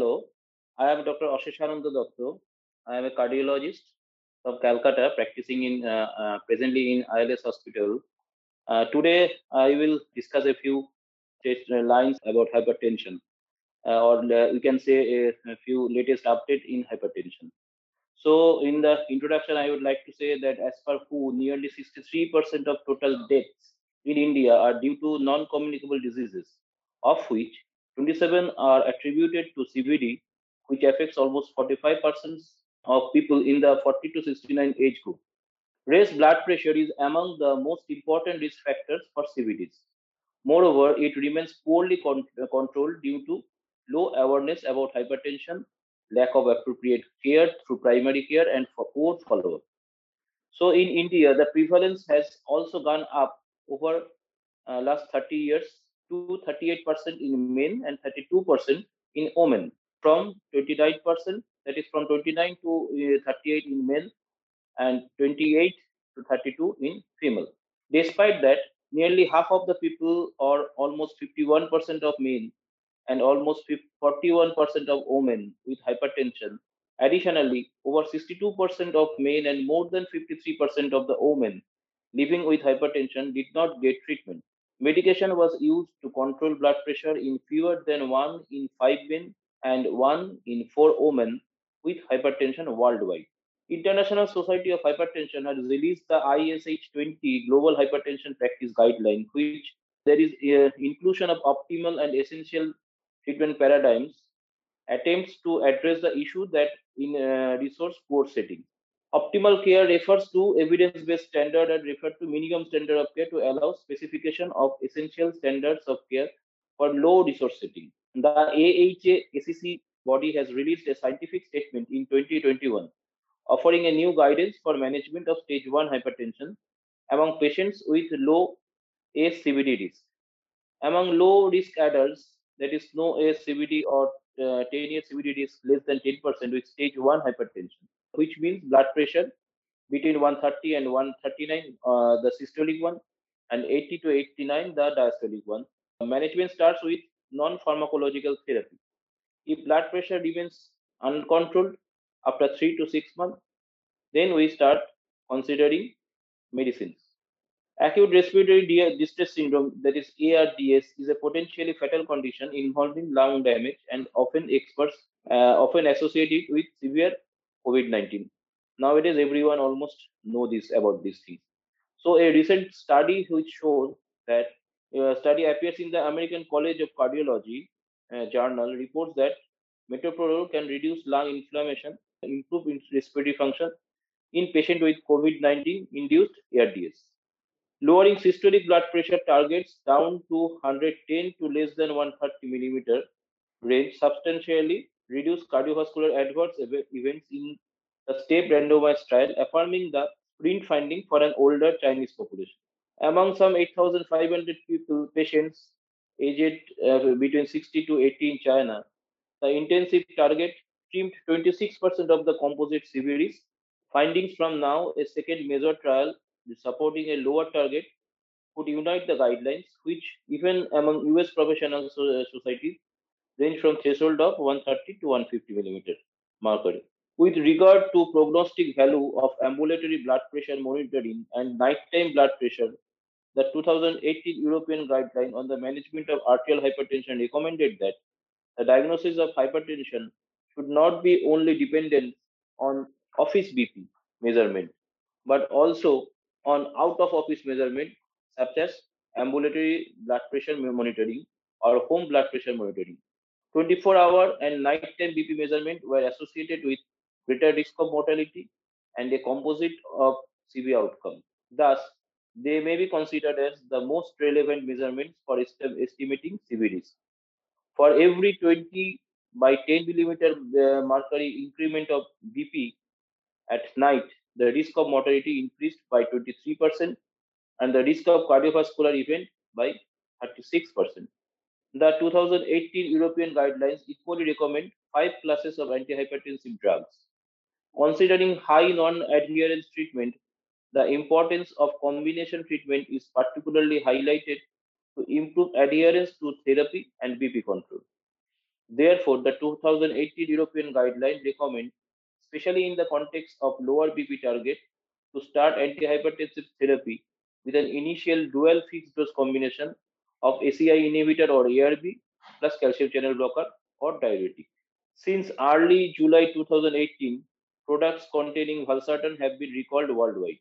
hello. I am Dr. Aseshananda Dutta. I am a cardiologist from Calcutta, practicing in uh, uh, presently in ILS Hospital. Uh, today, I will discuss a few lines about hypertension, uh, or uh, you can say a, a, few latest update in hypertension. So, in the introduction, I would like to say that as per WHO, nearly 63% of total deaths in India are due to non-communicable diseases, of which 27 are attributed to CVD, which affects almost 45% of people in the 40 to 69 age group. Raised blood pressure is among the most important risk factors for CVDs. Moreover, it remains poorly con- controlled due to low awareness about hypertension, lack of appropriate care through primary care, and for poor follow up. So, in India, the prevalence has also gone up over uh, last 30 years to 38% in men and 32% in women, from 29% that is from 29 to uh, 38 in male and 28 to 32 in female. Despite that, nearly half of the people, or almost 51% of men and almost 41% of women with hypertension. Additionally, over 62% of men and more than 53% of the women living with hypertension did not get treatment. Medication was used to control blood pressure in fewer than 1 in 5 men and 1 in 4 women with hypertension worldwide. International Society of Hypertension has released the ISH 20 Global Hypertension Practice Guideline, which there is a inclusion of optimal and essential treatment paradigms attempts to address the issue that in a resource poor setting. Optimal care refers to evidence-based standard and refer to minimum standard of care to allow specification of essential standards of care for low resource setting. The AHA ACC body has released a scientific statement in 2021 offering a new guidance for management of stage 1 hypertension among patients with low ASCVD risk. Among low risk adults, that is no ASCVD or uh, 10 year CVD risk less than 10% with stage 1 hypertension, which means blood pressure between 130 and 139, uh, the systolic one, and 80 to 89, the diastolic one. Management starts with non pharmacological therapy. If blood pressure remains uncontrolled after three to six months, then we start considering medicines. Acute respiratory distress syndrome, that is ARDS, is a potentially fatal condition involving lung damage and often experts uh, often associated with severe COVID-19. Nowadays, everyone almost know this about these things. So, a recent study which shows that a study appears in the American College of Cardiology uh, journal reports that metoprolol can reduce lung inflammation, improve respiratory function in patient with COVID-19 induced ARDS. Lowering systolic blood pressure targets down to 110 to less than 130 millimeter range substantially reduce cardiovascular adverse events in the step randomized trial, affirming the sprint finding for an older Chinese population. Among some 8,500 people, patients aged uh, between 60 to 80 in China, the intensive target trimmed 26% of the composite CVDs. Findings from now a second major trial supporting a lower target could unite the guidelines, which even among US professional uh, societies range from threshold of 130 to 150 millimeter mercury. With regard to prognostic value of ambulatory blood pressure monitoring and nighttime blood pressure, the 2018 European guideline on the management of arterial hypertension recommended that the diagnosis of hypertension should not be only dependent on office BP measurement, but also on out of office measurement such as ambulatory blood pressure monitoring or home blood pressure monitoring. 24 hour and nighttime BP measurement were associated with greater risk of mortality and a composite of CV outcome. Thus, they may be considered as the most relevant measurements for estimating CV risk. For every 20 by 10 millimeter uh, mercury increment of BP at night, the risk of mortality increased by 23% and the risk of cardiovascular event by 36%. The 2018 European guidelines equally recommend five classes of antihypertensive drugs. Considering high non-adherence treatment, the importance of combination treatment is particularly highlighted to improve adherence to therapy and BP control. Therefore, the 2018 European guideline recommend, especially in the context of lower BP target, to start antihypertensive therapy with an initial dual fixed dose combination of ACE inhibitor or ARB plus calcium channel blocker or diuretic. Since early July 2018, products containing valsartan have been recalled worldwide.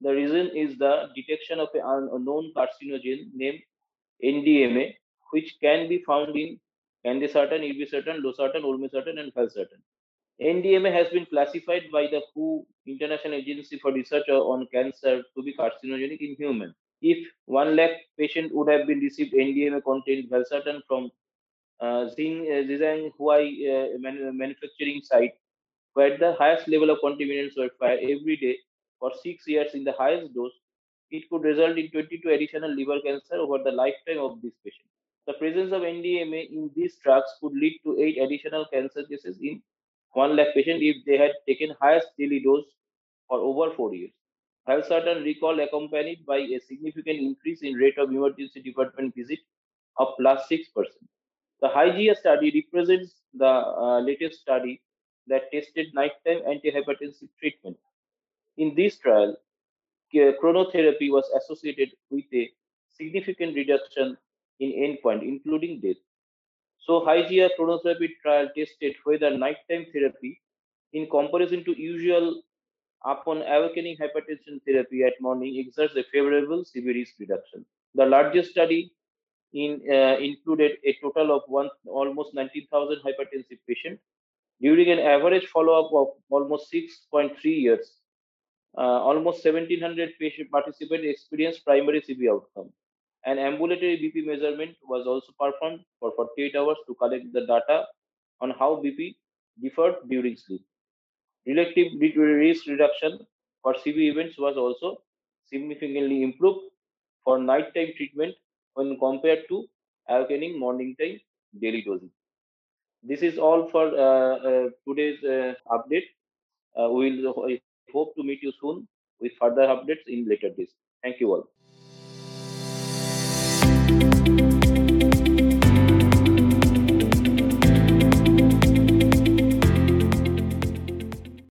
The reason is the detection of an unknown carcinogen named NDMA, which can be found in candesartan, irbesartan, losartan, olmesartan, and valsartan. NDMA has been classified by the WHO International Agency for Research on Cancer to be carcinogenic in humans. If 1 lakh patient would have been received NDMA contained valsartan from uh, Zhejiang Huahai uh, manufacturing site, where the highest level of contaminants were fired every day for six years in the highest dose, it could result in 22 additional liver cancer over the lifetime of this patient. The presence of NDMA in these drugs could lead to eight additional cancer cases in 1 lakh patient if they had taken highest daily dose for over four years. Valsartan recall accompanied by a significant increase in rate of emergency department visit of plus 6%. The Hygia study represents the uh, latest study that tested nighttime antihypertensive treatment. In this trial, chronotherapy was associated with a significant reduction in endpoint, including death. So, Hygia chronotherapy trial tested whether nighttime therapy, in comparison to usual upon awakening hypertension therapy at morning, exerts a favorable CV risk reduction. The largest study in, uh, included a total of one, almost 19,000 hypertensive patients. During an average follow-up of almost 6.3 years, uh, almost 1,700 patient participants experienced primary CV outcome. An ambulatory BP measurement was also performed for 48 hours to collect the data on how BP differed during sleep. Relative risk reduction for CV events was also significantly improved for nighttime treatment when compared to awakening morning time daily dosing. This is all for uh, uh, today's uh, update. we will hope to meet you soon with further updates in later days. Thank you all.